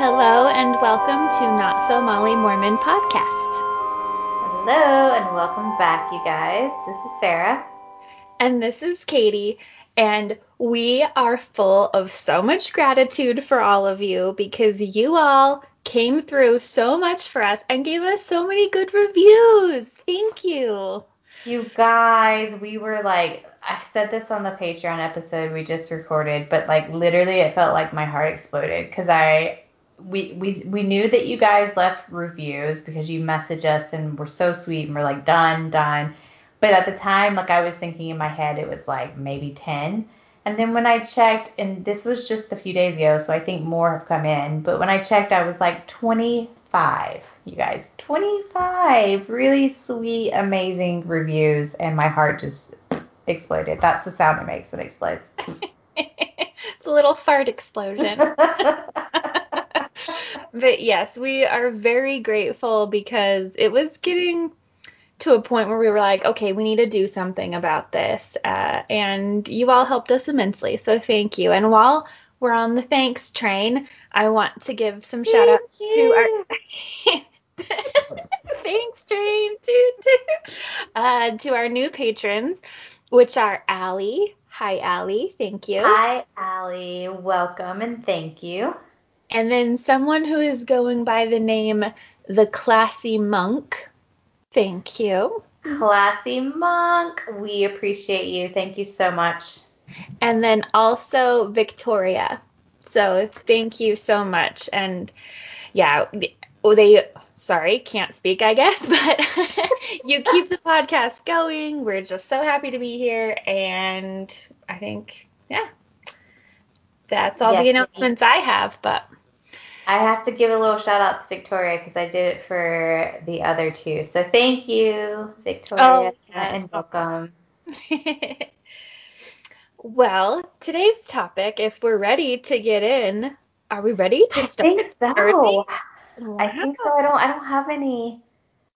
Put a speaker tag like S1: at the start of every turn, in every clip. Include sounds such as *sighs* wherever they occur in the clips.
S1: Hello and welcome to Not So Molly Mormon podcast.
S2: Hello and welcome back, you guys. This is Sarah.
S1: And this is Katie. And we are full of so much gratitude for all of you because you all came through so much for us and gave us so many good reviews. Thank you.
S2: You guys, we were like, I said this on the Patreon episode we just recorded, but like literally it felt like my heart exploded because I we, we we knew that you guys left reviews because you messaged us and were so sweet and we're like done done. But at the time like i was thinking in my head it was like maybe 10 and then when i checked and this was just a few days ago so i think more have come in but when i checked i was like 25 you guys. 25 really sweet amazing reviews and my heart just exploded. That's the sound it makes when it explodes. *laughs*
S1: It's a little fart explosion *laughs* but yes, we are very grateful because it was getting to a point where we were like, okay, we need to do something about this. Uh, and you all helped us immensely. So thank you. And while we're on the thanks train, I want to give some thank shout outs to our. *laughs* thanks train to, to, uh, to our new patrons, which are Allie. Hi, Allie. Thank you.
S2: Hi, Allie. Welcome and thank you.
S1: And then someone who is going by the name The Classy Monk. Thank you.
S2: Classy Monk, we appreciate you. Thank you so much.
S1: And then also Victoria. So thank you so much. And yeah, oh, they sorry, can't speak, I guess, *laughs* but *laughs* you keep the podcast going. We're just so happy to be here. And I think, yeah, that's all yes, the announcements I have. But
S2: I have to give a little shout out to Victoria because I did it for the other two. So thank you, Victoria, oh, and welcome. *laughs*
S1: well, today's topic, if we're ready to get in, are we ready to start?
S2: I think so. Wow. I think so. I don't. I don't have any.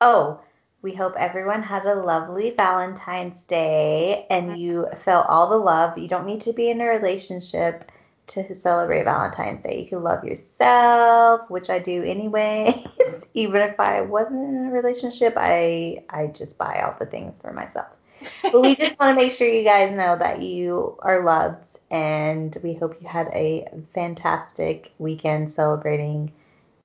S2: Oh, we hope everyone had a lovely Valentine's Day and mm-hmm. you felt all the love. You don't need to be in a relationship to celebrate Valentine's Day. You can love yourself, which I do anyways. *laughs* Mm-hmm. Even if I wasn't in a relationship, I I just buy all the things for myself. But we just *laughs* want to make sure you guys know that you are loved and we hope you had a fantastic weekend celebrating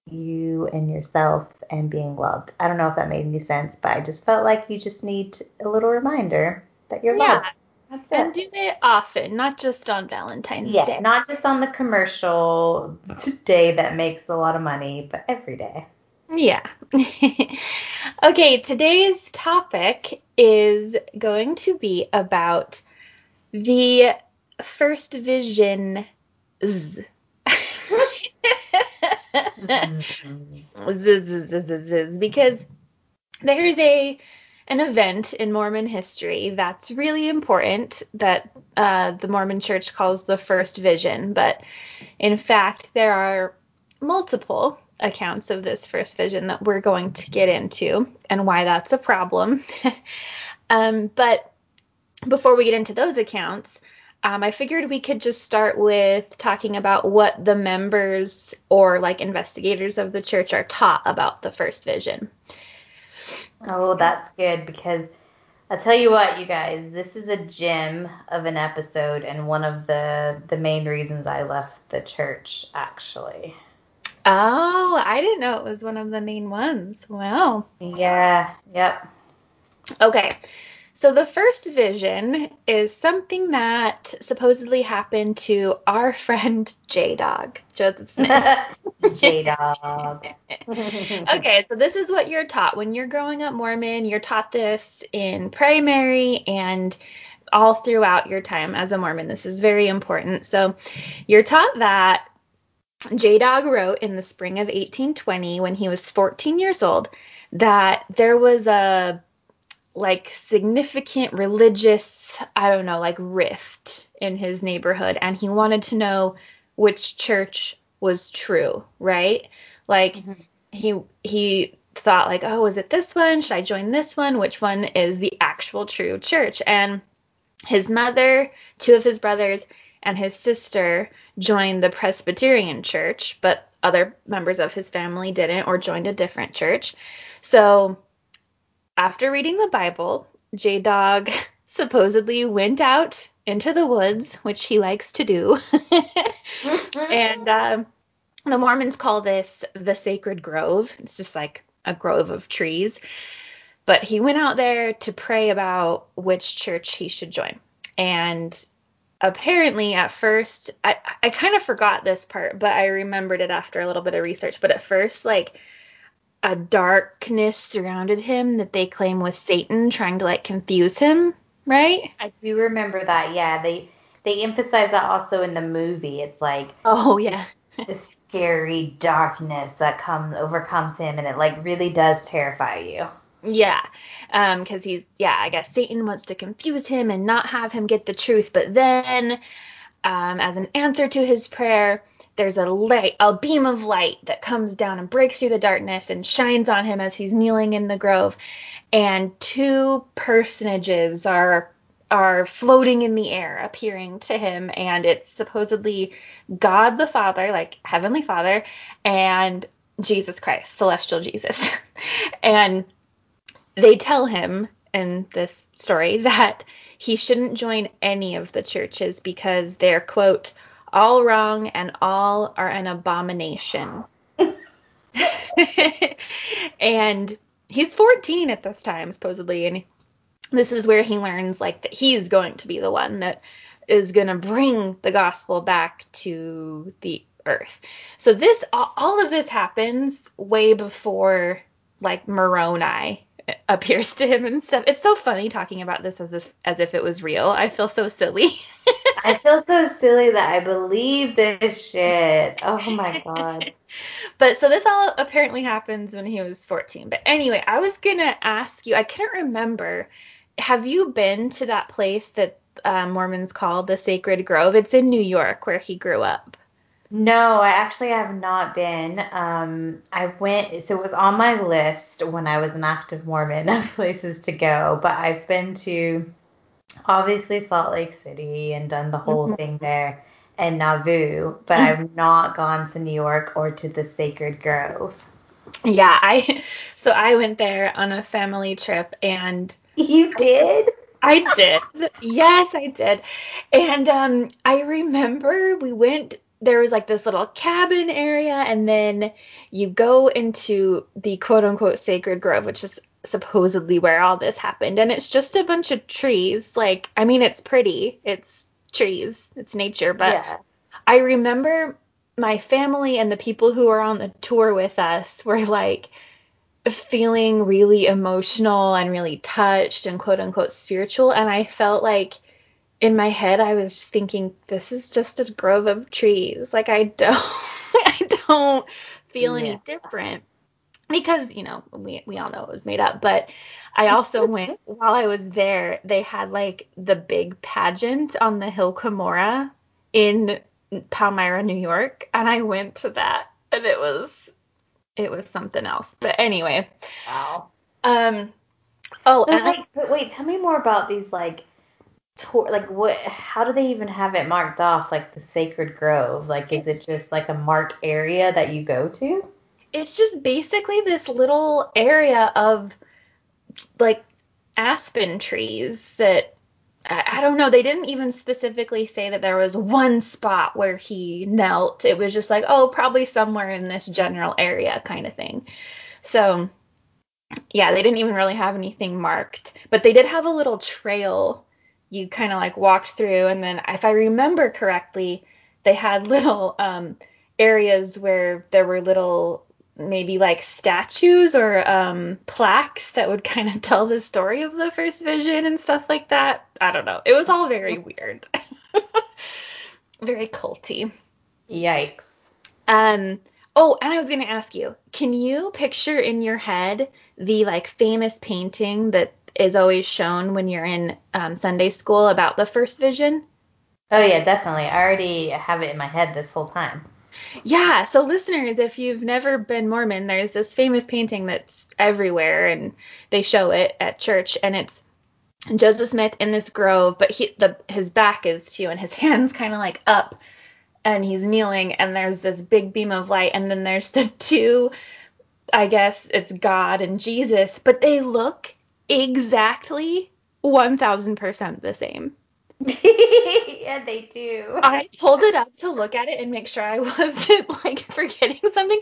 S2: you and yourself and being loved. I don't know if that made any sense, but I just felt like you just need a little reminder that you're yeah. loved.
S1: That's and it. do it often, not just on Valentine's
S2: yeah,
S1: Day.
S2: not just on the commercial day that makes a lot of money, but every day.
S1: Yeah. *laughs* okay, today's topic is going to be about the first vision. because there's a an event in Mormon history that's really important that uh, the Mormon Church calls the first vision. But in fact, there are multiple accounts of this first vision that we're going to get into and why that's a problem. *laughs* um, but before we get into those accounts, um, I figured we could just start with talking about what the members or like investigators of the church are taught about the first vision.
S2: Oh, that's good because I'll tell you what, you guys, this is a gem of an episode and one of the the main reasons I left the church actually.
S1: Oh, I didn't know it was one of the main ones. Wow.
S2: Yeah, yep.
S1: Okay. So the first vision is something that supposedly happened to our *laughs* friend J Dog, Joseph Smith. *laughs*
S2: J Dog. *laughs*
S1: okay, so this is what you're taught when you're growing up Mormon. You're taught this in primary and all throughout your time as a Mormon. This is very important. So you're taught that J Dog wrote in the spring of 1820 when he was 14 years old that there was a like significant religious, I don't know, like rift in his neighborhood and he wanted to know which church was true, right? Like mm-hmm. He he thought like, "Oh, is it this one? Should I join this one? Which one is the actual true church?" And his mother, two of his brothers, and his sister joined the Presbyterian church, but other members of his family didn't or joined a different church. So after reading the Bible, J Dog *laughs* supposedly went out into the woods, which he likes to do. *laughs* and um, the Mormons call this the sacred grove. It's just like a grove of trees. But he went out there to pray about which church he should join. And apparently, at first, I, I kind of forgot this part, but I remembered it after a little bit of research. But at first, like, a darkness surrounded him that they claim was Satan trying to like confuse him, right?
S2: I do remember that. Yeah, they they emphasize that also in the movie. It's like
S1: oh yeah,
S2: the scary darkness that comes overcomes him, and it like really does terrify you.
S1: Yeah, um, because he's yeah, I guess Satan wants to confuse him and not have him get the truth, but then, um, as an answer to his prayer, there's a light, a beam of light that comes down and breaks through the darkness and shines on him as he's kneeling in the grove. And two personages are are floating in the air, appearing to him, and it's supposedly God the Father, like Heavenly Father, and Jesus Christ, celestial Jesus. *laughs* and they tell him in this story that he shouldn't join any of the churches because they're quote all wrong and all are an abomination. *laughs* and he's 14 at this time, supposedly, and this is where he learns like that he's going to be the one that is going to bring the gospel back to the earth. So this all of this happens way before like Moroni uh, *laughs* appears to him and stuff. It's so funny talking about this as if, as if it was real. I feel so silly. *laughs*
S2: I feel so silly that I believe this shit. Oh my god. *laughs*
S1: but so this all apparently happens when he was 14. But anyway, I was gonna ask you. I couldn't remember. Have you been to that place that uh, Mormons call the Sacred Grove? It's in New York, where he grew up.
S2: No, I actually have not been. Um, I went, so it was on my list when I was an active Mormon of *laughs* places to go, but I've been to obviously Salt Lake City and done the whole mm-hmm. thing there and Nauvoo, but I've *laughs* not gone to New York or to the Sacred Grove.
S1: Yeah, I *laughs* so I went there on a family trip and
S2: you did?
S1: I did. yes, I did. And um I remember we went there was like this little cabin area and then you go into the quote unquote sacred grove which is supposedly where all this happened and it's just a bunch of trees like i mean it's pretty it's trees it's nature but yeah. i remember my family and the people who were on the tour with us were like feeling really emotional and really touched and quote unquote spiritual and i felt like in my head I was just thinking this is just a grove of trees. Like I don't *laughs* I don't feel yeah. any different because you know we we all know it was made up but i *laughs* also went while i was there they had like the big pageant on the hill Cumorah in palmyra new york and i went to that and it was it was something else. But anyway.
S2: Wow.
S1: Um oh
S2: so, like, I, but wait tell me more about these like tour like what how do they even have it marked off like the sacred grove? Like is it just like a marked area that you go to?
S1: It's just basically this little area of like aspen trees that I, don't know. They didn't even specifically say that there was one spot where he knelt. It was just like oh probably somewhere in this general area kind of thing. So yeah they didn't even really have anything marked. But they did have a little trail you kind of like walked through. And then if i remember correctly they had *laughs* little um, areas where there were little maybe like statues or um, plaques that would kind of *laughs* tell the story of the first vision and stuff like that i don't know it was all very weird *laughs* very culty
S2: yikes
S1: um oh and i was going to ask you can you picture in your head the like famous painting that is always shown when you're in um, Sunday school about the first vision?
S2: Oh yeah, definitely. I already have it in my head this whole time.
S1: Yeah, so listeners, if you've never been Mormon, there's this famous painting that's everywhere and they show it at church and it's Joseph Smith in this grove, but he the his back is to you and his *laughs* hands kind of like up and he's kneeling and there's this big beam of light and then there's the two I guess it's God and Jesus, but they look exactly 1000% the same. *laughs*
S2: yeah, they do.
S1: I pulled it up to look at it and make sure I *laughs* wasn't like forgetting something.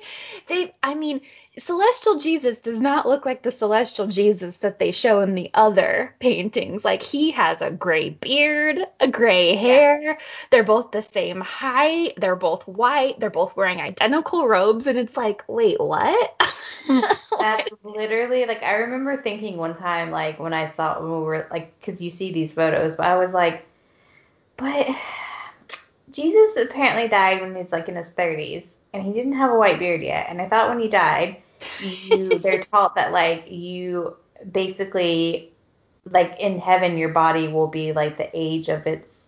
S1: They I mean, celestial Jesus does not look like the celestial Jesus that they show in the other paintings. Like he has a gray beard, a gray hair. Yeah. They're both the same height. They're both white. They're both wearing identical robes and it's like, "Wait, what?" *laughs*
S2: That's *laughs* literally like I remember thinking one time like when I saw when we were like cuz you see these photos, but I was like, "But Jesus apparently died when he's like in his 30s and he didn't have a white beard yet. And I thought when he died, you they're taught that like you basically like in heaven your body will be like the age of its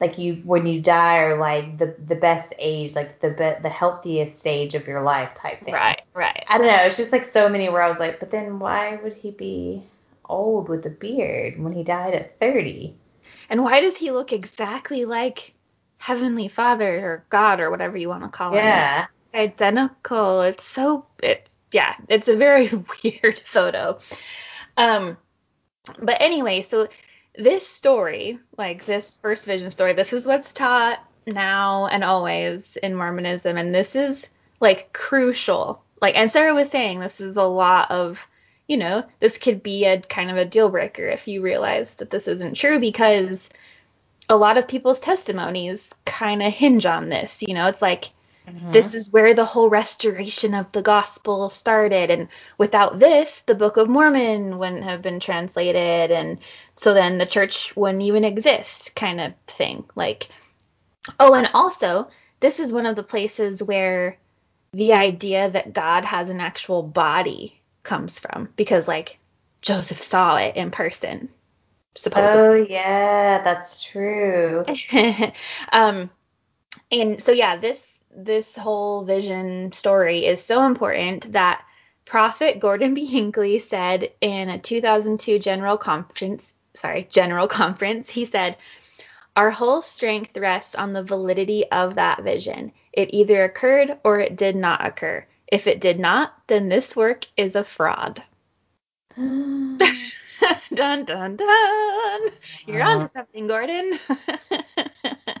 S2: like you when you die or like the the best age like the be, the healthiest stage of your life type thing.
S1: Right, right.
S2: I don't know. It's just like so many where I was like, but then why would he be old with a beard when he died at 30?
S1: And why does he look exactly like Heavenly Father or God or whatever you want to call
S2: yeah. him? Yeah.
S1: Identical. It's so it's yeah, it's a very *laughs* weird photo. Um, but anyway, so this story, like this first vision story, this is what's taught now and always in Mormonism, and this is like crucial. Like, and Sarah was saying, this is a lot of, you know, this could be a kind of a deal breaker if you realize that this isn't true because a lot of people's testimonies kind of hinge on this. You know, it's like Mm-hmm. This is where the whole restoration of the gospel started. And without this, the Book of Mormon wouldn't have been translated. And so then the church wouldn't even exist, kind of thing. Like, oh, and also, this is one of the places where the idea that God has an actual body comes from because, like, Joseph saw it in person.
S2: Supposedly. Oh yeah, that's true. *laughs*
S1: um, and so yeah, this this whole vision story is so important that Prophet Gordon *laughs* B. Hinckley said in a 2002 general conference, sorry, general *laughs* conference, he said, "Our whole strength rests on the validity of that vision. It either occurred or it did not occur. If it did not, then this work is a fraud." *gasps* *laughs* *laughs* dun dun dun. You're uh-huh. on to something, Gordon.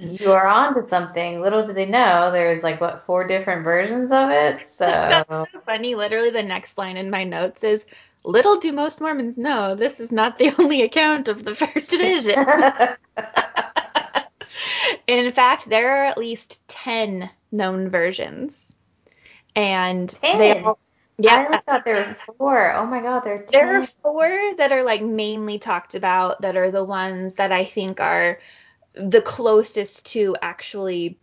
S1: *laughs*
S2: you are onto something. Little do they know, there's like what four different versions of it. *laughs* So so
S1: funny. Literally, the next line in my notes is, "Little do most Mormons know, this is not the only account of the first vision." in fact, there are at least ten known versions, and 10. they all.
S2: Yeah, I thought there were four. Oh my god, there are 10.
S1: There are four that are like mainly talked about that are the ones that I think are the closest to actually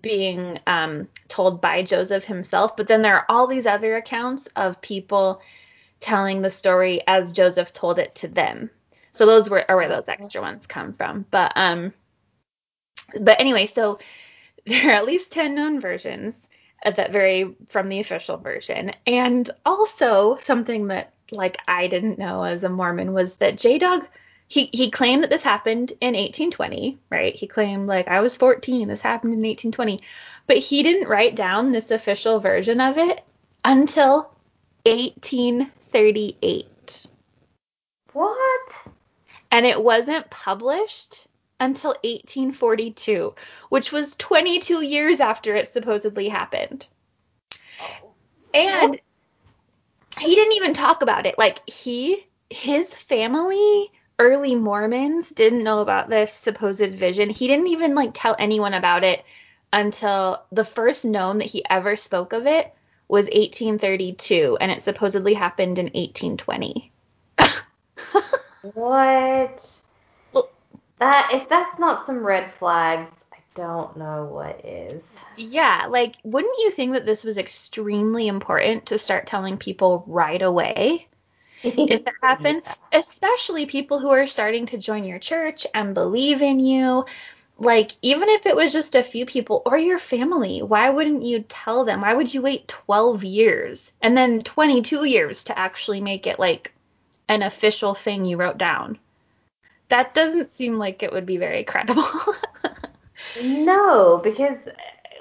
S1: being um, told by Joseph himself. But then there are all these other accounts of people telling the story as Joseph told it to them. So those were are where those extra ones come from. But um, but anyway, so *laughs* there are at least ten known versions that very from the official version, and also something that like I didn't know as a Mormon was that J Dog he he claimed that this happened in 1820, right? He claimed like I was 14, this happened in 1820, but he didn't write down this official version of it until 1838.
S2: What?
S1: And it wasn't published until 1842, which was 22 years after it supposedly happened. Oh. And he didn't even talk about it. Like he his family early Mormons didn't know about this supposed vision. He didn't even like tell anyone about it until the first known that he ever spoke of it was 1832 and it supposedly happened in 1820. *laughs*
S2: what? That if that's not some red flags, I don't know what is.
S1: Yeah, like wouldn't you think that this was extremely important to start telling people right away? if it *laughs* happened, yeah. especially people who are starting to join your church and believe in you. Like, even if it was just a few people or your family, why wouldn't you tell them? Why would you wait 12 years and then 22 years to actually make it like an official thing you wrote down? That doesn't seem like it would be very credible. *laughs*
S2: no, because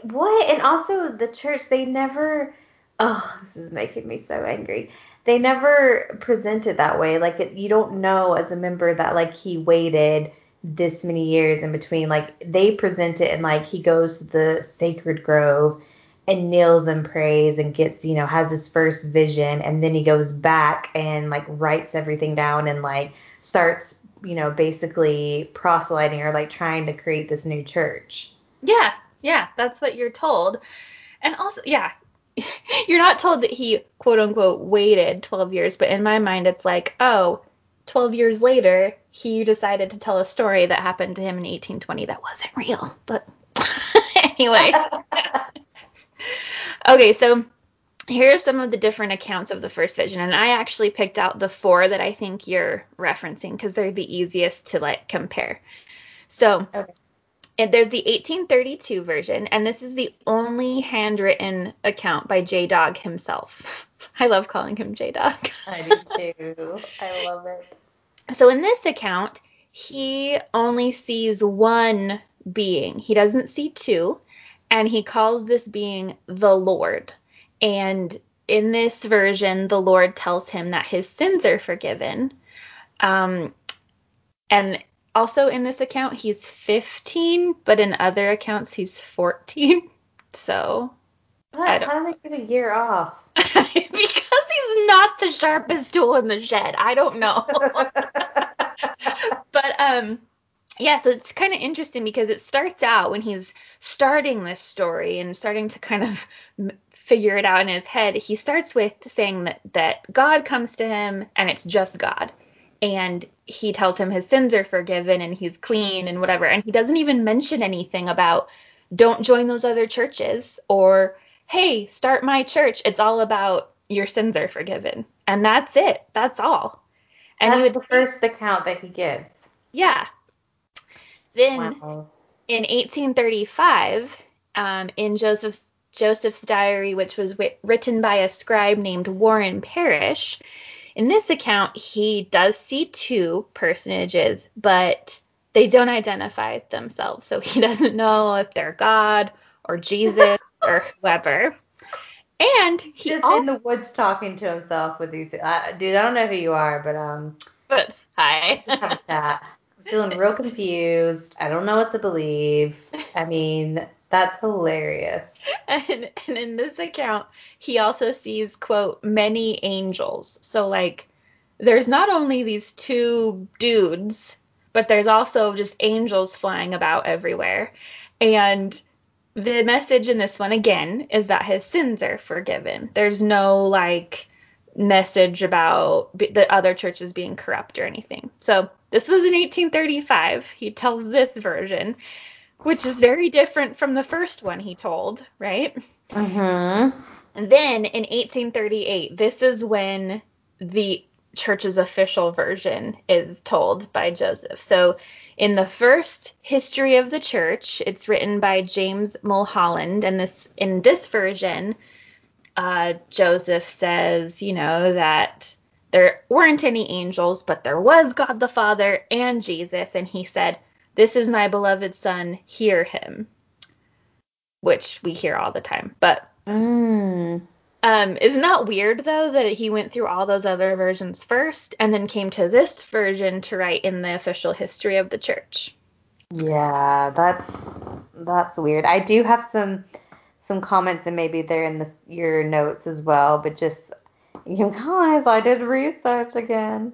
S2: what? And also the church, they never. Oh, this is making me so angry. They never present it that way. Like it, you don't know as a member that like he waited this many years in between. Like they present it and like he goes to the sacred grove and kneels and prays and gets, you know, has his first vision and then he goes back and like writes everything down and like starts, you know, basically proselyting or like trying to create this new church.
S1: Yeah, yeah, that's what you're told. And also, yeah, *laughs* you're not told that he quote unquote waited 12 years, but in my mind it's like, oh, 12 years later, he decided to tell a story that happened to him in 1820 that wasn't real. But *laughs* anyway. *laughs* okay, so here are some of the different accounts of the first vision and i actually picked out the four that i think you're referencing because they're the easiest to like compare. So okay. and there's the 1832 version and this is the only handwritten account by j-dog himself. *laughs* I love calling him j-dog.
S2: I *laughs* do too. I love it.
S1: So in this account he only sees one being. He doesn't see two and he calls this being the lord and in this version, the Lord tells him that his sins are forgiven. Um, and also in this account, he's 15, but in other accounts, he's 14. *laughs* So.
S2: What? How do they get a year off? *laughs*
S1: because he's not the sharpest tool in the shed. I don't know. *laughs* but um yeah, so it's kind of interesting because it starts out when he's starting this story and starting to kind of figure it out in his head, he starts with saying that, that God comes to him and it's just God. And he tells him his sins are forgiven and he's clean and whatever. And he doesn't even mention anything about don't join those other churches or hey, start my church. It's all about your sins are forgiven. And that's it. That's all.
S2: And that's would, the first account that he gives.
S1: Yeah. Then wow. in 1835, um, in Joseph's Joseph's diary, which was written by a scribe named Warren Parrish. In this account, he does see two personages, but they don't identify themselves. So he *laughs* doesn't know if they're God or Jesus *laughs* or whoever. And he
S2: just also, in the woods talking to himself with these. Uh, dude, I don't know who you are, but um.
S1: But hi.
S2: just have a chat. I'm feeling real *laughs* confused. I don't know what to believe. I mean, that's hilarious. *laughs*
S1: And, and in this account, he also sees, quote, many angels. So, like, there's not only these two dudes, but there's also just angels flying about everywhere. And the message in this one, again, is that his sins are forgiven. There's no, like, message about the other churches being corrupt or anything. So, this was in 1835. He tells this version which is very different from the first one he told, right?
S2: Mm-hmm.
S1: And then in 1838, this is when the church's official version is told by Joseph. So in the first history of the church, it's written by James Mulholland, and this in this version, uh, Joseph says, you know, that there weren't any angels, but there was God the Father and Jesus, and he said, this is my beloved son, hear him. Which we hear all the time. But
S2: mm.
S1: um, isn't that weird though that he went through all those other versions first and then came to this version to write in the official history of the church?
S2: Yeah, that's that's weird. I do have some some comments and maybe they're in the, your notes as well, but just you guys, I did research again.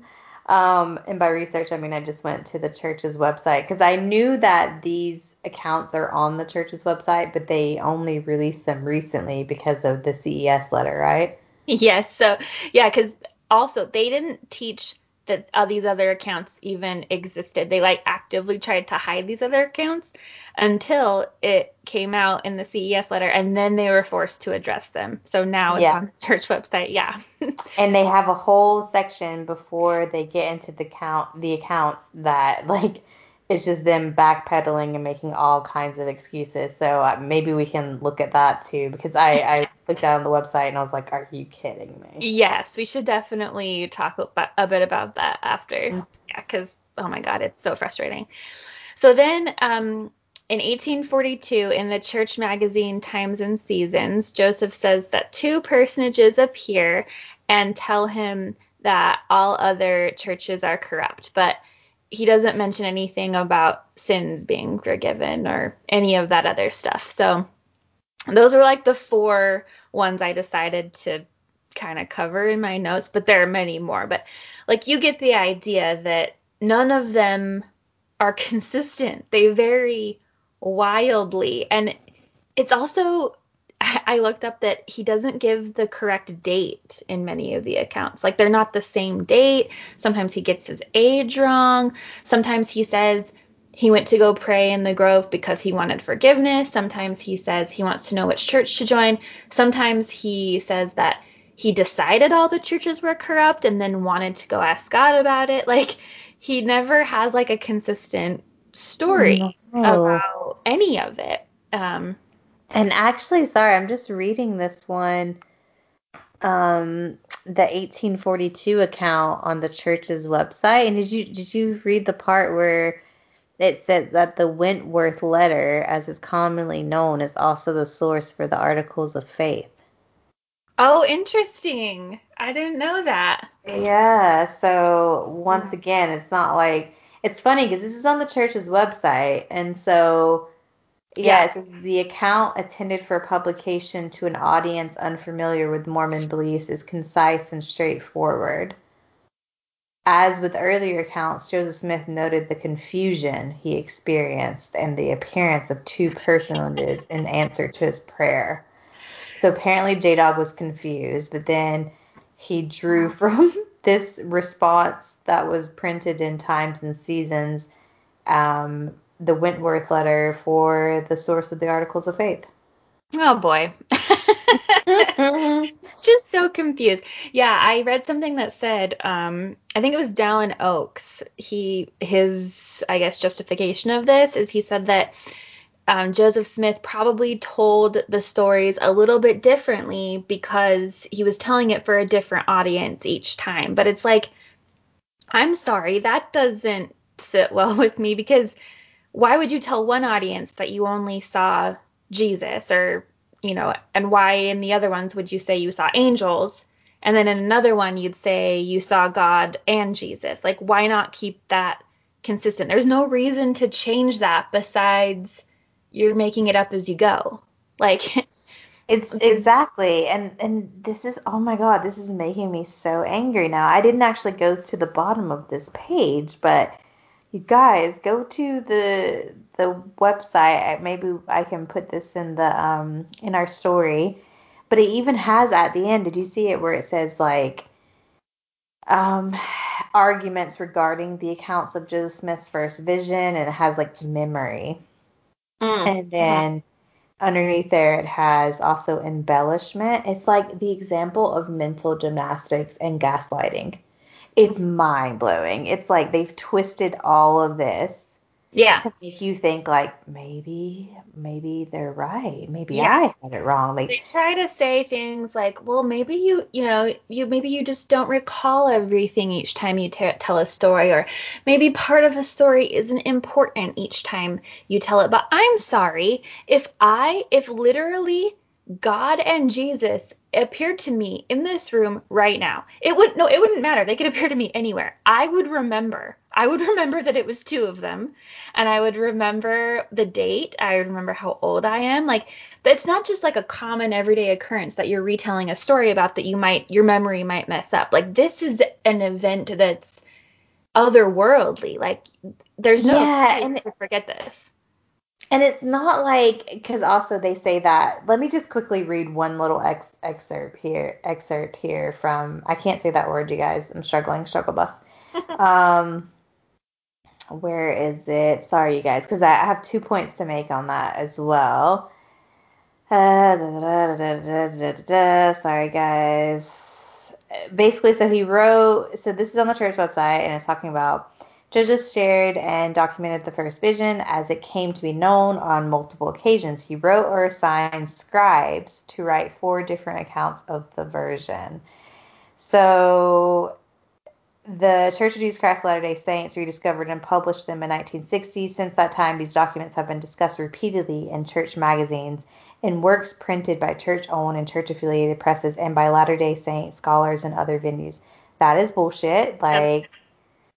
S2: Um, and by research, I mean I just went to the church's website because I knew that these accounts are on the church's website, but they only released them recently because of the CES letter, right?
S1: Yes. So, yeah, because also they didn't teach that all these other accounts even existed. They like actively tried to hide these other accounts until it came out in the CES letter, and then they were forced to address them. So now it's yeah. on the church website. Yeah. *laughs*
S2: and they have a whole section before they get into the count the accounts that like it's just them backpedaling and making all kinds of excuses. So uh, maybe we can look at that too because I I looked down the website and I was like, are you kidding me?
S1: Yes, we should definitely talk a bit about that after. Mm-hmm. Yeah, because oh my God, it's so frustrating. So then um, in 1842, in the church magazine Times and Seasons, Joseph says that two personages appear and tell him that all other churches are corrupt, but he doesn't mention anything about sins being forgiven or any of that other stuff. So those were like the four ones I decided to kind of cover in my notes, but there are many more. But like you get the idea that none of them are *laughs* consistent. They vary wildly. And it's also *laughs* I looked up that he doesn't give the correct date in many of the accounts. Like they're not the same date. Sometimes he gets his age wrong. Sometimes he says he went to go pray in the grove because he wanted forgiveness. Sometimes he says he wants to know which church to join. Sometimes he says that he decided all the churches were corrupt and then wanted to go ask God about it. Like he never has like a consistent story no. about any of it. Um,
S2: and actually, sorry, I'm just reading this one, um, the 1842 account on the church's website. And did you did you read the part where it said that the Wentworth letter, as is commonly known, is also the source for the Articles of Faith?
S1: Oh, interesting. I didn't know that.
S2: Yeah. So once hmm. again, it's not like it's funny because this is on the church's website, and so yeah, it the account intended for publication to an audience unfamiliar with Mormon beliefs is concise and straightforward. As with earlier accounts, Joseph Smith noted the confusion he experienced and the appearance of two personages in answer to his prayer. So apparently J Dog was confused, but then he drew *laughs* from this response that was printed in Times and Seasons um, the Wentworth letter for the source of the Articles of Faith.
S1: Oh boy. it's *laughs* *laughs* just so confused. Yeah, I read something that said, um, I think it was Dallin Oaks. He his I guess justification of this is he said that um, Joseph Smith probably told the stories a little bit differently because he was telling it for a different audience each time. But it's like, I'm sorry, that doesn't sit well *laughs* with me because why would you tell one audience that you only saw Jesus or, you know, and why in the other ones would you say you saw angels? And then in another one, you'd say you saw God and Jesus. Like, why not keep that consistent? There's no reason to change that besides you're making it up as you go. Like, *laughs*
S2: it's exactly. And, and this is, oh my God, this is making me so angry now. I didn't actually go to the bottom of this page, but you guys go to the the website. Maybe I can put this in the um in our story. But it even has at the end. Did you see it where it says like um arguments regarding the accounts of Joseph Smith's first vision, and it has like memory. Mm. And then underneath there it has also embellishment. It's like the example of mental gymnastics and gaslighting it's mind blowing. It's like they've twisted all of this
S1: yeah.
S2: to make you think like maybe maybe they're right. Maybe yeah. i had it wrong. Like
S1: they try to say things like well maybe you you know you maybe you just don't recall everything each time you t- tell a story or maybe part of a story isn't important each time you tell it. But i'm sorry if i if literally god and jesus appeared to me in this room right now, it would no, it wouldn't matter. They could appear to me anywhere. I would remember. I would *laughs* remember that it was two of them, and I would remember the date. I would remember how old I am. Like it's not just like a common everyday occurrence that you're retelling a story about that you might your memory might mess up. Like this is an event that's otherworldly. Like there's no yeah, and to forget this.
S2: And it's not like because also they say that. Let me just quickly read one little ex, excerpt here. Excerpt here from I can't say that word, you guys. I'm struggling. Struggle bus. *laughs* um, where is it? Sorry, you guys, because I have two points to make on that as well. Uh, Sorry, guys. Basically, so he wrote. So this is on the church website, and it's talking about Joseph shared and documented the first vision as it came to be known on multiple occasions. He wrote or assigned scribes to write four different accounts of the version. So The Church of Jesus Christ of Latter day Saints rediscovered and published them in 1960. Since that time, these documents have been discussed repeatedly in church magazines, in works printed by church owned and church affiliated presses, and by Latter day Saint scholars and other venues. That is bullshit. Like,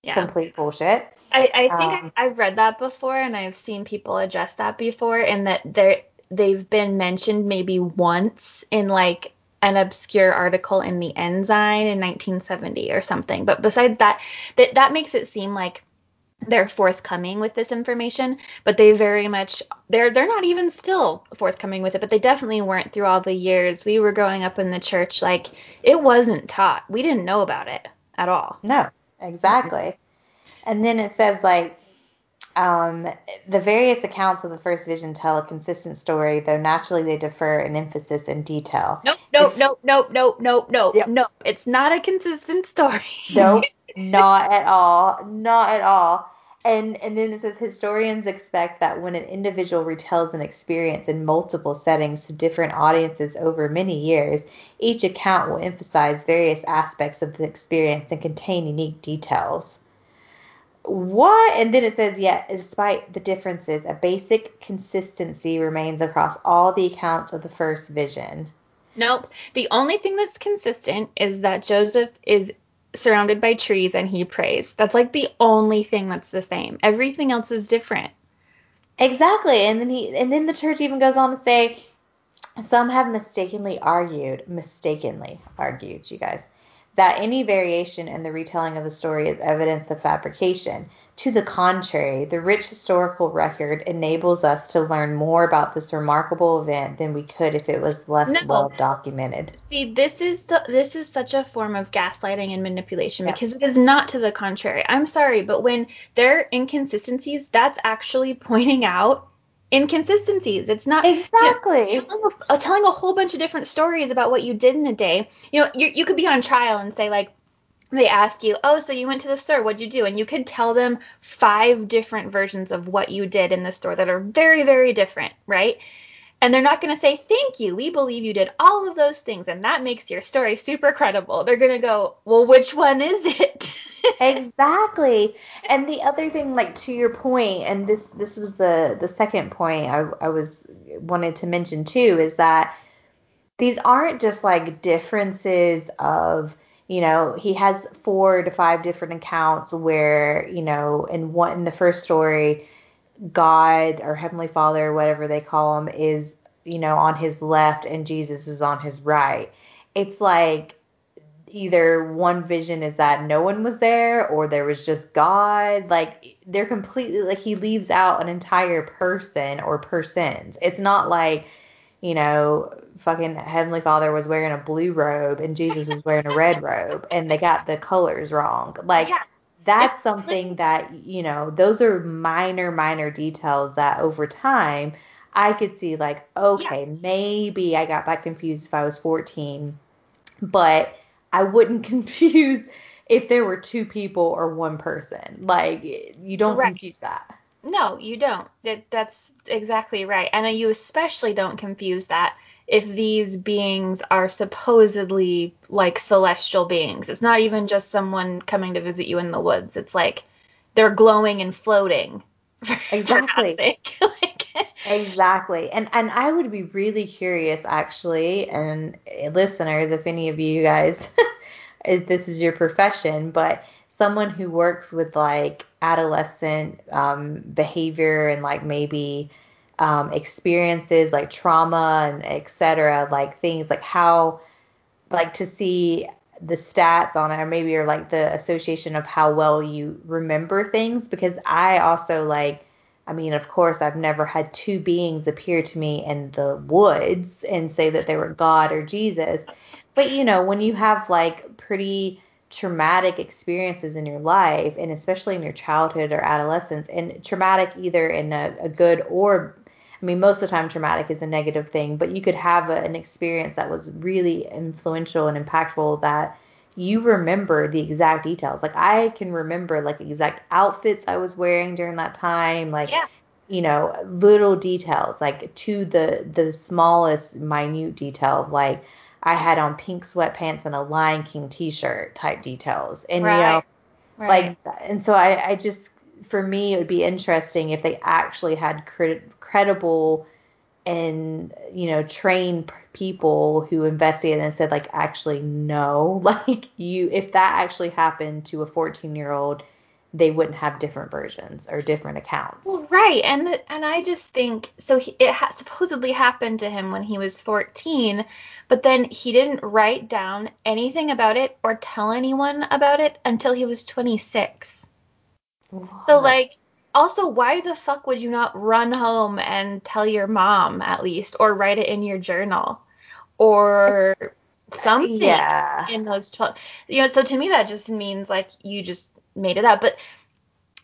S2: yeah. complete bullshit.
S1: I, I think um, I've read that before, and I've seen people address that before, and that they're they've been mentioned maybe once in like an obscure article in the Ensign in 1970 or something. But besides that, that that makes it seem like they're forthcoming with this information, but they very much they're they're not even still forthcoming with it, but they definitely weren't through all the years we were growing up in the church like it wasn't taught. We didn't know about it at all.
S2: No, exactly. And then it says like um, the various accounts of the first vision tell a consistent story, though naturally they differ in emphasis and detail.
S1: Nope, nope, it's, nope, nope, nope, nope, nope, yep. no. It's not a consistent story.
S2: nope, *laughs* not at all, not at all. And and then it says historians expect that when an individual retells an experience in multiple settings to different audiences over many years, each account will emphasize various aspects of the experience and contain unique details. What? And then it says, yet, yeah, despite the differences, a basic consistency remains across all the accounts of the first vision.
S1: Nope. The only thing that's consistent is that Joseph is surrounded by trees and he prays. That's like the only thing that's the same. Everything else is different.
S2: Exactly. And then he and then the church even goes on to say some have mistakenly argued, mistakenly argued, you guys, that any variation in the retelling of the story is evidence of fabrication. To the contrary, the rich historical record enables us to learn more about this remarkable event than we could if it was less no. well documented.
S1: See, this is the this is such a form of gaslighting and manipulation yeah. because it is not to the contrary. I'm sorry, but when there are inconsistencies, that's actually pointing out inconsistencies. It's not
S2: exactly
S1: you know, telling, a, telling, a, whole bunch of different stories about what you did in a day. You know, you, you could be on trial and say like, they ask you, oh, so you went to the store, what'd you do? And you could tell them five different versions of what you did in the store that are very, very different, right? And they're not going to say, thank you, we believe you did all of those things, and that makes your story super credible. They're going to go, well, which one is it? *laughs*
S2: exactly. And the other thing, like to your point, and this this was the the second point I, I was wanted to mention too, is that these aren't just like differences of you know he has four to five different accounts where you know in one in the first story god or heavenly father whatever they call him is you know on his left and jesus is on his right it's like either one vision is that no one was there or there was just God. Like they're completely like he leaves out an entire person or persons. It's not like, you know, fucking Heavenly Father was wearing a blue robe and Jesus was wearing a red robe and they got the colors wrong. Like yeah. that's something that, you know, those are minor, minor details that over time I could see like, okay, yeah. maybe I got that confused if I was 14. But I wouldn't *laughs* confuse if there were two people or one person. Like you don't right. confuse that.
S1: No, you don't. That that's exactly right. And you especially don't confuse that if these beings are supposedly like celestial beings. It's not even just someone coming to visit you in the woods. It's like they're glowing and floating. *laughs*
S2: Exactly. *laughs* like, exactly. And and I would be really curious actually, and listeners, if any of you guys *laughs* is this is your profession, but someone who works with like adolescent um, behavior and like maybe um, experiences like trauma and etc. Like things like how like to see the stats on it or maybe or like the association of how well you remember things because I also like I mean, of course, I've never had two beings appear to me in the woods and say that they were God or Jesus. But, you know, when you have like pretty traumatic experiences in your life, and especially in your childhood or adolescence, and traumatic either in a, a good or I mean, most of the time, traumatic is a negative thing, but you could have a, an experience that was really influential and impactful that you remember the exact details. Like I can remember like exact outfits I was wearing during that time, like yeah. you know, little details, like to the the smallest minute detail like I had on pink sweatpants and a Lion King t-shirt type details. And right. you know, Right. Like, and so I, I just, for me, it would be interesting if they actually had credible and you know train people who investigated and said like actually no *laughs* like you if that actually happened to a 14 year old they wouldn't have different versions or different accounts
S1: well, right and the, and i just think so he, it ha- supposedly happened to him when he was 14 but then he didn't write down anything about it or tell anyone about it until he was 26 what? so like also, why the fuck would you not run home and tell your mom at least, or write it in your journal, or something yeah. in those 12? You know, so to me that just means like you just made it up. But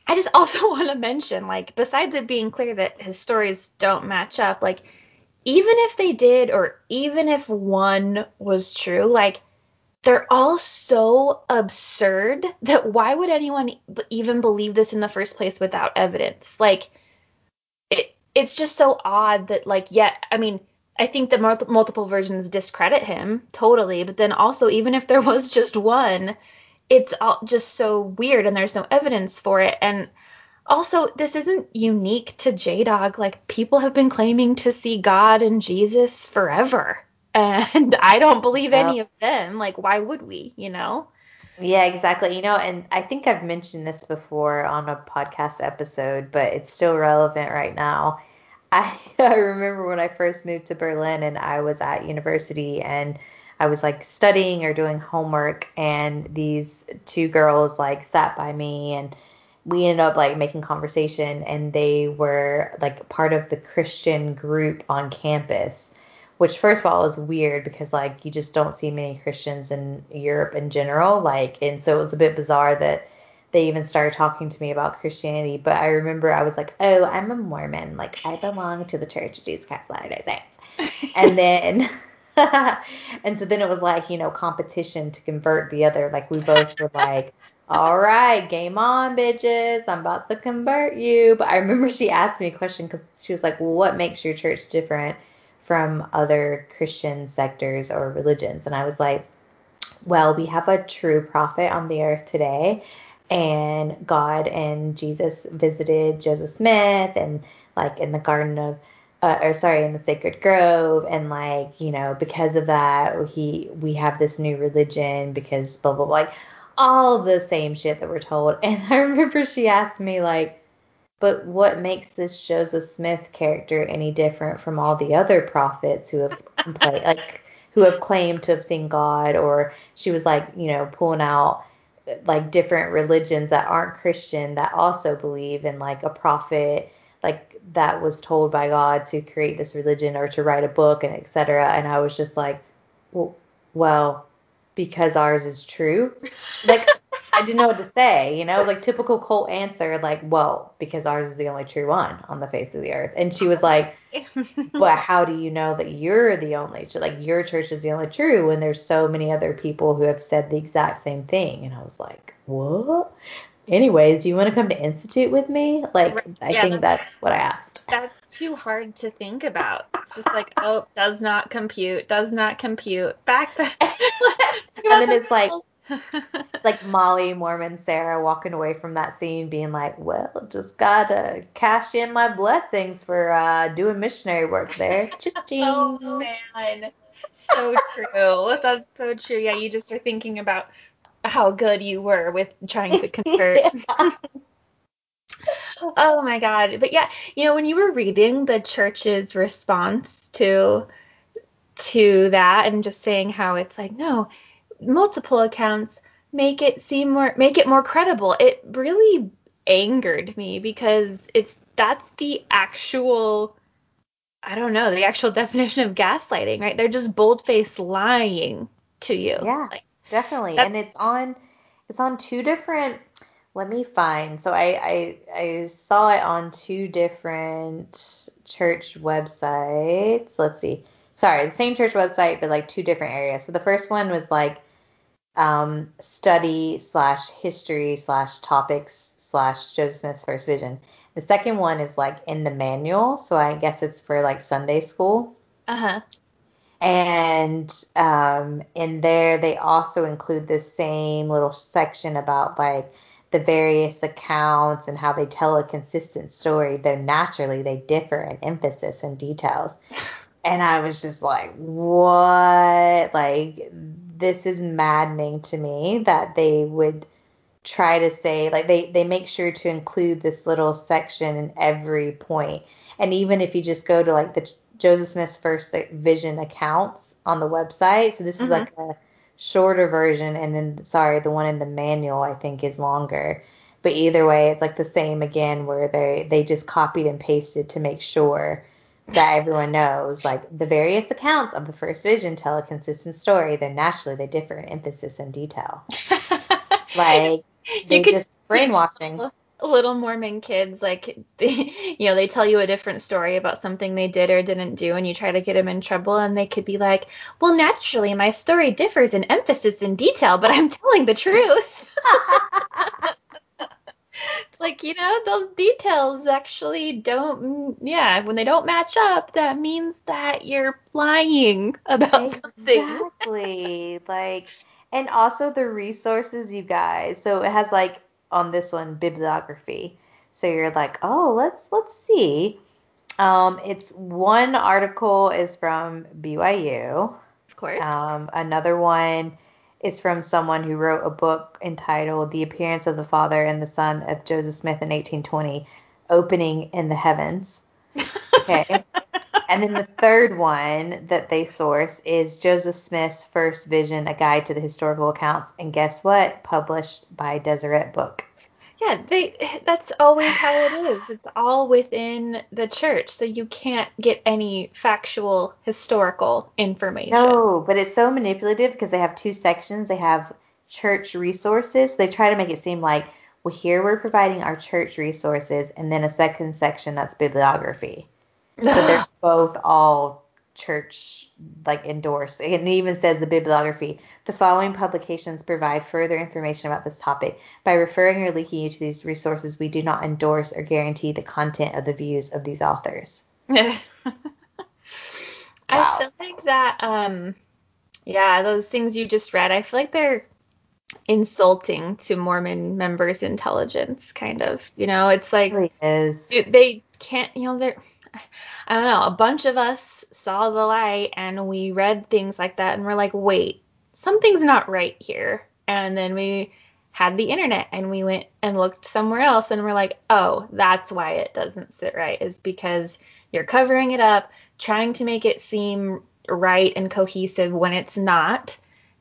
S1: I just *laughs* also want to mention, like, besides it being clear that his stories don't match up, like, even if they did, or even if one was true, like, they're all so absurd that why would anyone even believe this in the first place without evidence? Like it it's just so odd that like yeah, I mean, I think that multiple versions discredit him totally, but then also even if there was just one, it's all just so weird and there's no evidence for it. And also this isn't unique to J-Dog. Like people have been claiming to see God and Jesus forever and I don't believe any of them. Like, why would we, you know?
S2: Yeah, exactly. You know, and I think I've mentioned this before on a podcast episode, but it's still relevant right now. *laughs* I, I remember when I first moved to Berlin and I was at university and I was like studying or doing homework and these two girls like sat by me and we ended up like making conversation and they were like part of the Christian group on campus which first of all is weird because like you just don't see many Christians in Europe in general. Like, and so it was a bit bizarre that they even started talking to me about Christianity. But I remember I was like, oh, I'm a Mormon. Like, I belong to the Church of Jesus Christ of Latter-day Saints. and then, *laughs* and so then it was like, you know, competition to convert the other. Like, we both were like, all right, game on, bitches. I'm about to convert you. But I remember she asked me a question because she was like, well, what makes your church different? From other Christian sectors or religions. And I was like, well, we have a true prophet on the earth today. And God and Jesus visited Joseph Smith and like in the Garden of, uh, or sorry, in the Sacred Grove. And like, you know, because of that, he, we have this new religion because blah, blah, blah, like all the same shit that we're told. *laughs* And I remember she asked me like, but what makes this Joseph Smith character any different from all the other prophets who have *laughs* played, like who have claimed to have seen God? Or she was like, you know, pulling out like different religions that aren't Christian that also believe in like a prophet like that was told by God to create this religion or to write a book and etc. And I was just like, well, well, because ours is true. *laughs* Like I didn't know what to say, you know, like typical cult answer, like, well, because ours is the only true one on the face of the earth. And she was like, *laughs* but how do you know that you're the only, like, your church is the only true when there's so many other people who have said the exact same thing? And I was like, what? Anyways, do you want to come to Institute with me? Like, right. I yeah, think that's, that's what I asked.
S1: That's too hard to think about. It's just like, oh, does not compute, does not compute. Back then. *laughs* *laughs*
S2: and then it's like, *laughs* like Molly, Mormon, Sarah walking away from that scene being like, well, just gotta cash in my blessings for uh, doing missionary work there. *laughs*
S1: oh man, so true. That's so true. Yeah, you just are thinking about how good you were with trying to convert. *laughs* oh my god. But yeah, you know, when you were reading the church's response to to that and just saying how it's like, no, multiple accounts make it seem more make it more credible. It really angered me because it's that's the actual I don't know, the actual *laughs* definition of gaslighting, right? They're just bold-faced lying to you.
S2: Yeah. Like, definitely. And it's on it's on two different let me find. So I, I I saw it on two different church websites. Let's see. Sorry, the same church website, but like two different areas. So the first one was like um, study slash history slash topics slash Joseph Smith's first vision. The second one is like in the manual, so I guess it's for like Sunday school.
S1: Uh huh.
S2: And um, in there, they also include this same little section about like the various accounts and how they tell a consistent story, though naturally they differ in emphasis and details. *laughs* And I was just like, what? Like, this is maddening to me that they would try to say, like, they, they make sure to include this little section in every point. And even if you just go to, like, the Joseph Smith's first vision accounts on the website, so this mm-hmm. is like a shorter version, and then, sorry, the one in the manual, I think, is longer. But either way, it's like the same again, where they, they just copied and pasted to make sure that everyone knows, like the various accounts of the first vision tell a consistent story, then naturally they differ in emphasis and detail. *laughs* like they just brainwashing. *laughs*
S1: Little Mormon kids, like they, *laughs* you know, they tell you a different story about something they did or didn't do, and you try to get them in trouble, and they could be like, "Well, naturally, my story differs in emphasis and detail, but I'm telling the truth." Like you know those details actually don't yeah when they don't match up that means that you're lying about exactly. something.
S2: Exactly. Like and also the resources you guys. So it has like on this one bibliography. So you're like oh let's let's see. Um it's one article is from BYU
S1: of course.
S2: Um another one is from someone who wrote a book entitled The Appearance of the Father and the Son of Joseph Smith in 1820, Opening in the Heavens. Okay. *laughs* and then the third one that they source is Joseph Smith's First Vision, A Guide to the Historical Accounts. And guess what? Published by Deseret Book.
S1: Yeah, they *sighs* that's always how it is. *sighs* It's all within the church, so you can't get any factual historical information.
S2: No, but it's so manipulative because they have two sections. They have church resources. They try to make it seem like, well, here we're providing our church resources, and then a second section that's bibliography. So they're *sighs* both all church like endorsed. And it even says the bibliography. The following publications provide further information about this topic. By referring or linking you to these resources, we do not endorse or guarantee the content of the views of these authors. *laughs* wow.
S1: I feel like that um yeah, those things you just read, I feel like they're insulting to Mormon members' intelligence, kind of. You know, it's like
S2: it
S1: they can't, you know, they're I don't know, a bunch of us saw the light and we read things like that and we're like, wait, something's not right here. And then we had the internet and we went and looked somewhere else and we're like, oh, that's why it doesn't sit right, is because you're covering it up, trying to make it seem right and cohesive when it's not.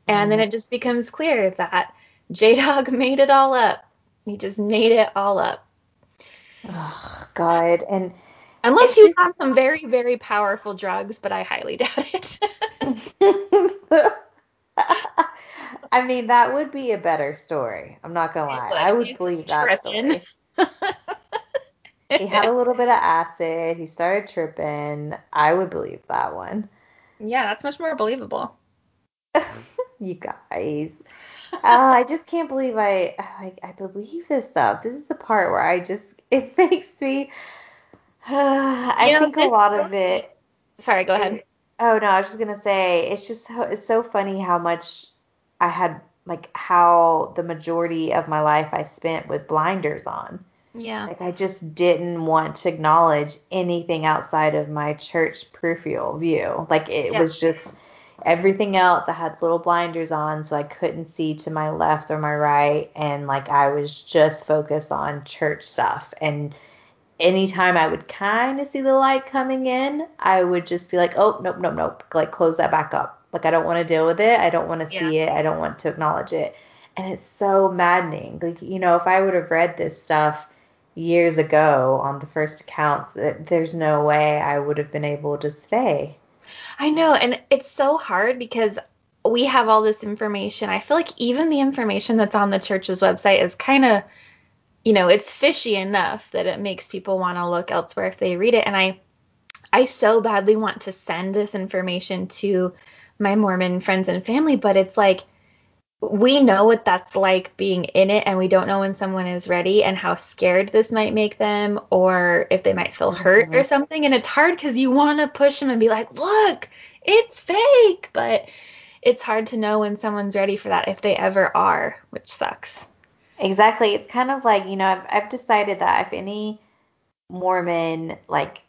S1: And mm then mm-hmm. it just becomes clear that J Dog *laughs* made it all up. He just made it all up.
S2: Oh, God. And
S1: Unless you have some very, very powerful drugs, but I highly *laughs* doubt it. *laughs*
S2: I mean, that would be a better story. I'm not gonna lie. I would He's believe that story. he had a little bit of acid. He started tripping. I would believe that one.
S1: Yeah, that's much more believable. *laughs*
S2: you guys. uh, I just can't believe I like I believe this stuff. This is the part where I just it makes me *sighs* I you know, think a lot of it.
S1: Sorry, go ahead.
S2: oh no, I was just gonna say it's just so, it's so funny how much I had like how the majority of my life I spent with blinders on.
S1: Yeah.
S2: Like I just didn't want to acknowledge anything outside of my church peripheral view. Like it yeah. was just everything else I had little blinders on so I couldn't see to my left or my right and like I was just focused on church stuff and anytime I would kind of see the light coming in, I would just be like, oh, nope, nope, nope. Like, close that back up. Like, I don't want to deal with it. I don't want to yeah. see it. I don't want to acknowledge it. And it's so maddening. Like, you know, if I would have read this stuff years ago on the first accounts, there's no way I would have been able to stay.
S1: I know. And it's so hard because we have all this information. I feel like even the information that's on the church's website is kind of you know, it's fishy enough that it makes people want to look elsewhere if they read it. And I, I so badly want to send this information to my Mormon friends and family, but it's like we know what that's like being in it, and we don't know when someone is ready and how scared this might make them, or if they might feel hurt mm-hmm. or something. And it's hard because you want to push them and be like, look, it's fake, but it's hard to know when someone's ready for that if they ever are, which sucks.
S2: Exactly. It's kind of like, you know, I've, I've decided that if any Mormon like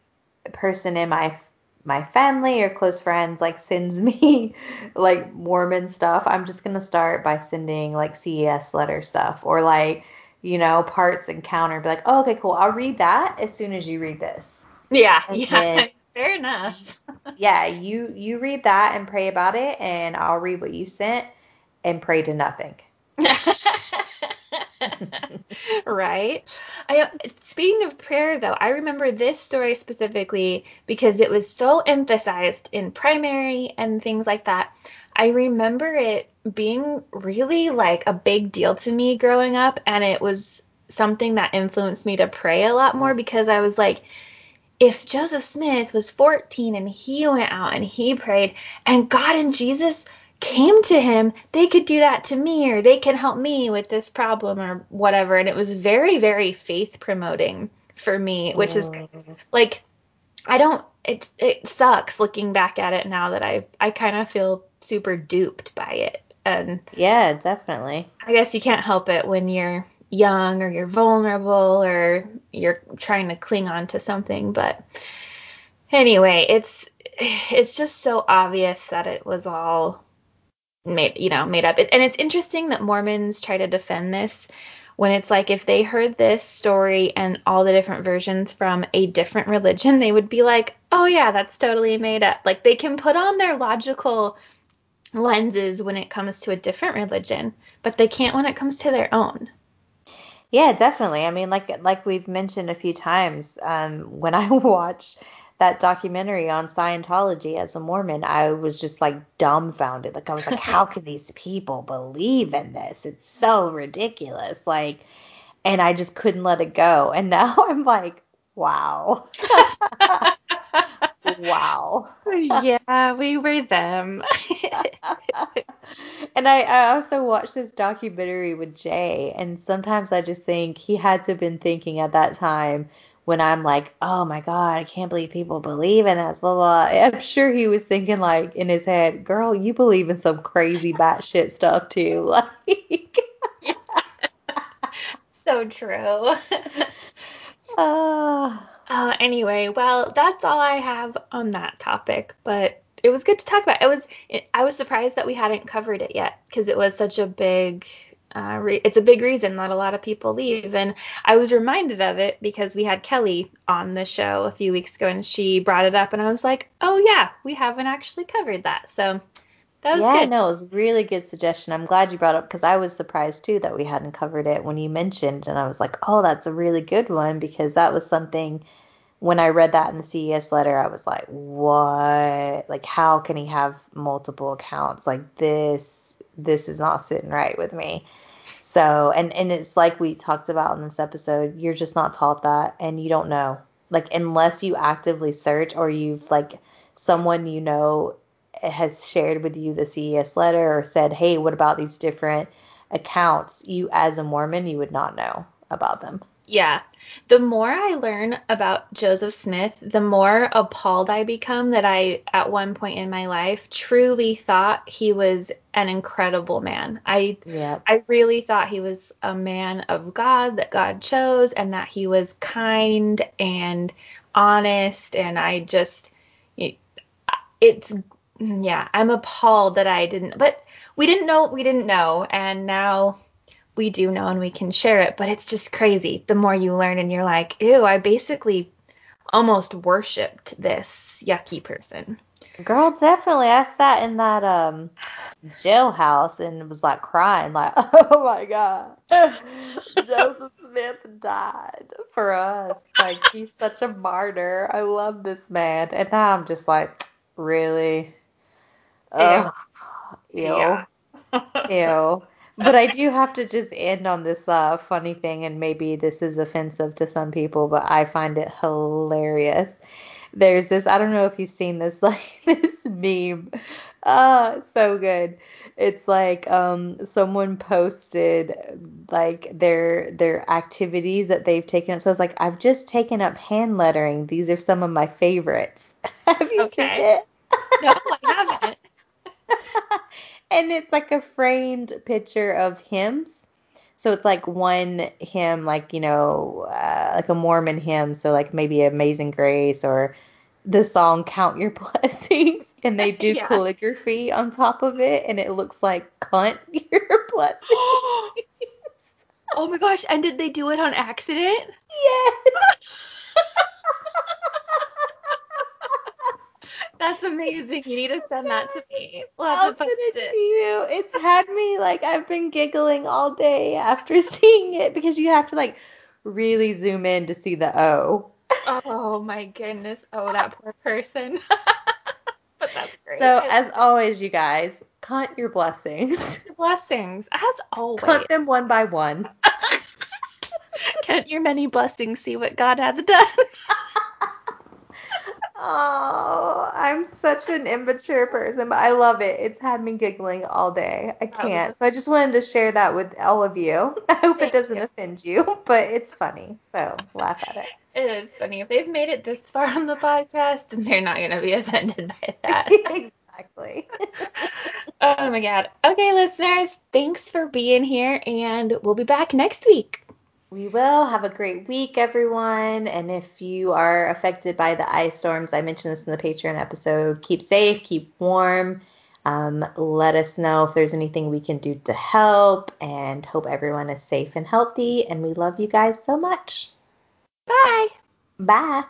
S2: person in my my family or close friends like sends *laughs* me like Mormon stuff, I'm just gonna start by sending like CES letter stuff or like you know parts encounter. Be like, oh, okay, cool. I'll read that as soon as you read this.
S1: Yeah, and yeah, *laughs* fair enough. *laughs*
S2: yeah, you you read that and pray about it, and I'll read what you sent and pray to nothing. *laughs*
S1: right? I speaking of prayer though, I remember this story specifically because it was so emphasized in primary and things like that. I remember it being really like a big deal to me growing up and it was something that influenced me to pray a lot more because I was like if Joseph Smith was 14 and he went out and he prayed and God and Jesus came to him, they could do that to me or they can help me with this problem or whatever. And it was very, very faith promoting for me, which is mm. like, I don't, it, it sucks looking back at it now that I, I kind of feel super duped by it. And
S2: yeah, definitely.
S1: I guess you can't help it when you're young or you're vulnerable or you're trying to cling on to something. But anyway, it's, *sighs* it's just so obvious that it was all made you know made up. And it's interesting that mormons try to defend this when it's like if they heard this story and all the different versions from a different religion they would be like oh yeah that's totally made up. Like they can put on their logical lenses when it comes to a different religion but they can't when it comes to their own.
S2: Yeah definitely. I mean like like we've mentioned a few times um, when i *laughs* watch that documentary on Scientology as a Mormon, I was just like dumbfounded. Like I was like, how *laughs* can these people believe in this? It's so ridiculous. Like, and I just couldn't let it go. And *laughs* now I'm like, wow. *laughs* wow.
S1: yeah, we were them.
S2: and I, I also watched this documentary with Jay, and sometimes I just think he had to have been thinking at that time when I'm like, oh my God, I can't believe people believe in this, blah, blah. *laughs* I'm sure he was thinking, like, in his head, girl, you believe in some crazy batshit stuff too. *laughs* Like, *laughs*
S1: so true. uh, uh, anyway, well, that's all I have on that topic, but it was good to talk about. It was, it, I was surprised that we hadn't covered it yet because it was such a big uh, re- it's a big reason that a lot of people leave. And I was reminded of it because we had Kelly on the show a few weeks ago and she brought it up, and I was like, oh, yeah, we haven't actually covered that. So that was
S2: yeah,
S1: good.
S2: no, it was a really good suggestion. I'm glad you brought up because I was surprised too that we hadn't covered it when you mentioned, and I was like, oh, that's a really good one because that was something. When I read that in the CES letter, I was like, what? Like, how can he have multiple accounts? Like this, this is not sitting right with me. So, and and it's like we talked about in this episode, you're just not taught that and you don't know. Like unless you actively search or you've like someone you know has shared with you the CES letter or said, "Hey, what about these different accounts?" You as a Mormon, you would not know about them.
S1: Yeah. The more I learn about Joseph Smith, the more appalled I become that I, at one point in my life, truly thought he was an incredible man. I, yeah. I really thought he was a man of God that God chose, and that he was kind and honest. And I just, it, it's, yeah, I'm appalled that I didn't. But we didn't know we didn't know, and now we do know and we can share it, but it's just crazy. The more you learn and you're like, ew, I basically almost worshipped this yucky person.
S2: Girl, definitely. I sat in that um jailhouse and was like crying, like, *laughs* oh my god, *laughs* Joseph Smith died for us. Like he's such a martyr. I love this man, and now I'm just like, really, oh, ew, yeah. ew but I do have to just end on this uh, funny thing, and maybe this is offensive to some people, but I find it hilarious. There's this, I don't know if you've seen this, *laughs* like this meme. Ah, oh, so good. It's like um someone posted like their their activities that they've taken. up. So it's like I've just taken up hand lettering. These are some of my favorites. *laughs* Have you okay. seen it?
S1: no, I haven't.
S2: And it's like a framed picture of hymns. So it's like one hymn, like you know, uh, like a Mormon hymn. So like maybe Amazing Grace or the song Count Your *laughs* Blessings, and they do *laughs* yeah. calligraphy on top of it, and it looks like Cunt *laughs* Your Blessings. *gasps*
S1: oh my gosh! And did they do it on accident?
S2: Yes.
S1: That's amazing. You need to send that to me. We'll
S2: have I'll to post it, it to you. It's had me like I've been giggling all day after *laughs* seeing it because you have to like really zoom in to see the O.
S1: oh my goodness. Oh, that poor person. *laughs* but that's great.
S2: So as always, you guys, count your blessings.
S1: blessings, as always.
S2: Count them one by one. *laughs*
S1: count your many blessings. See what God hath done.
S2: Oh, I'm such an immature person, but I love it. It's had me giggling all day. I oh, can't. So I just wanted to share that with all of you. *laughs* I hope Thank it doesn't you. offend you, *laughs* but it's funny. So laugh at it.
S1: It is funny. If they've made it this far on the podcast, then they're not going to be *laughs* offended by that.
S2: exactly.
S1: oh my God. Okay, listeners, thanks for being here, and we'll be back next week.
S2: We will. Have a great week, everyone. And if you are affected by the ice storms, I mentioned this in the Patreon episode, keep safe, keep warm. Um, let us know if there's anything we can do to help and hope everyone is safe and healthy. And we love you guys so much.
S1: Bye.
S2: Bye.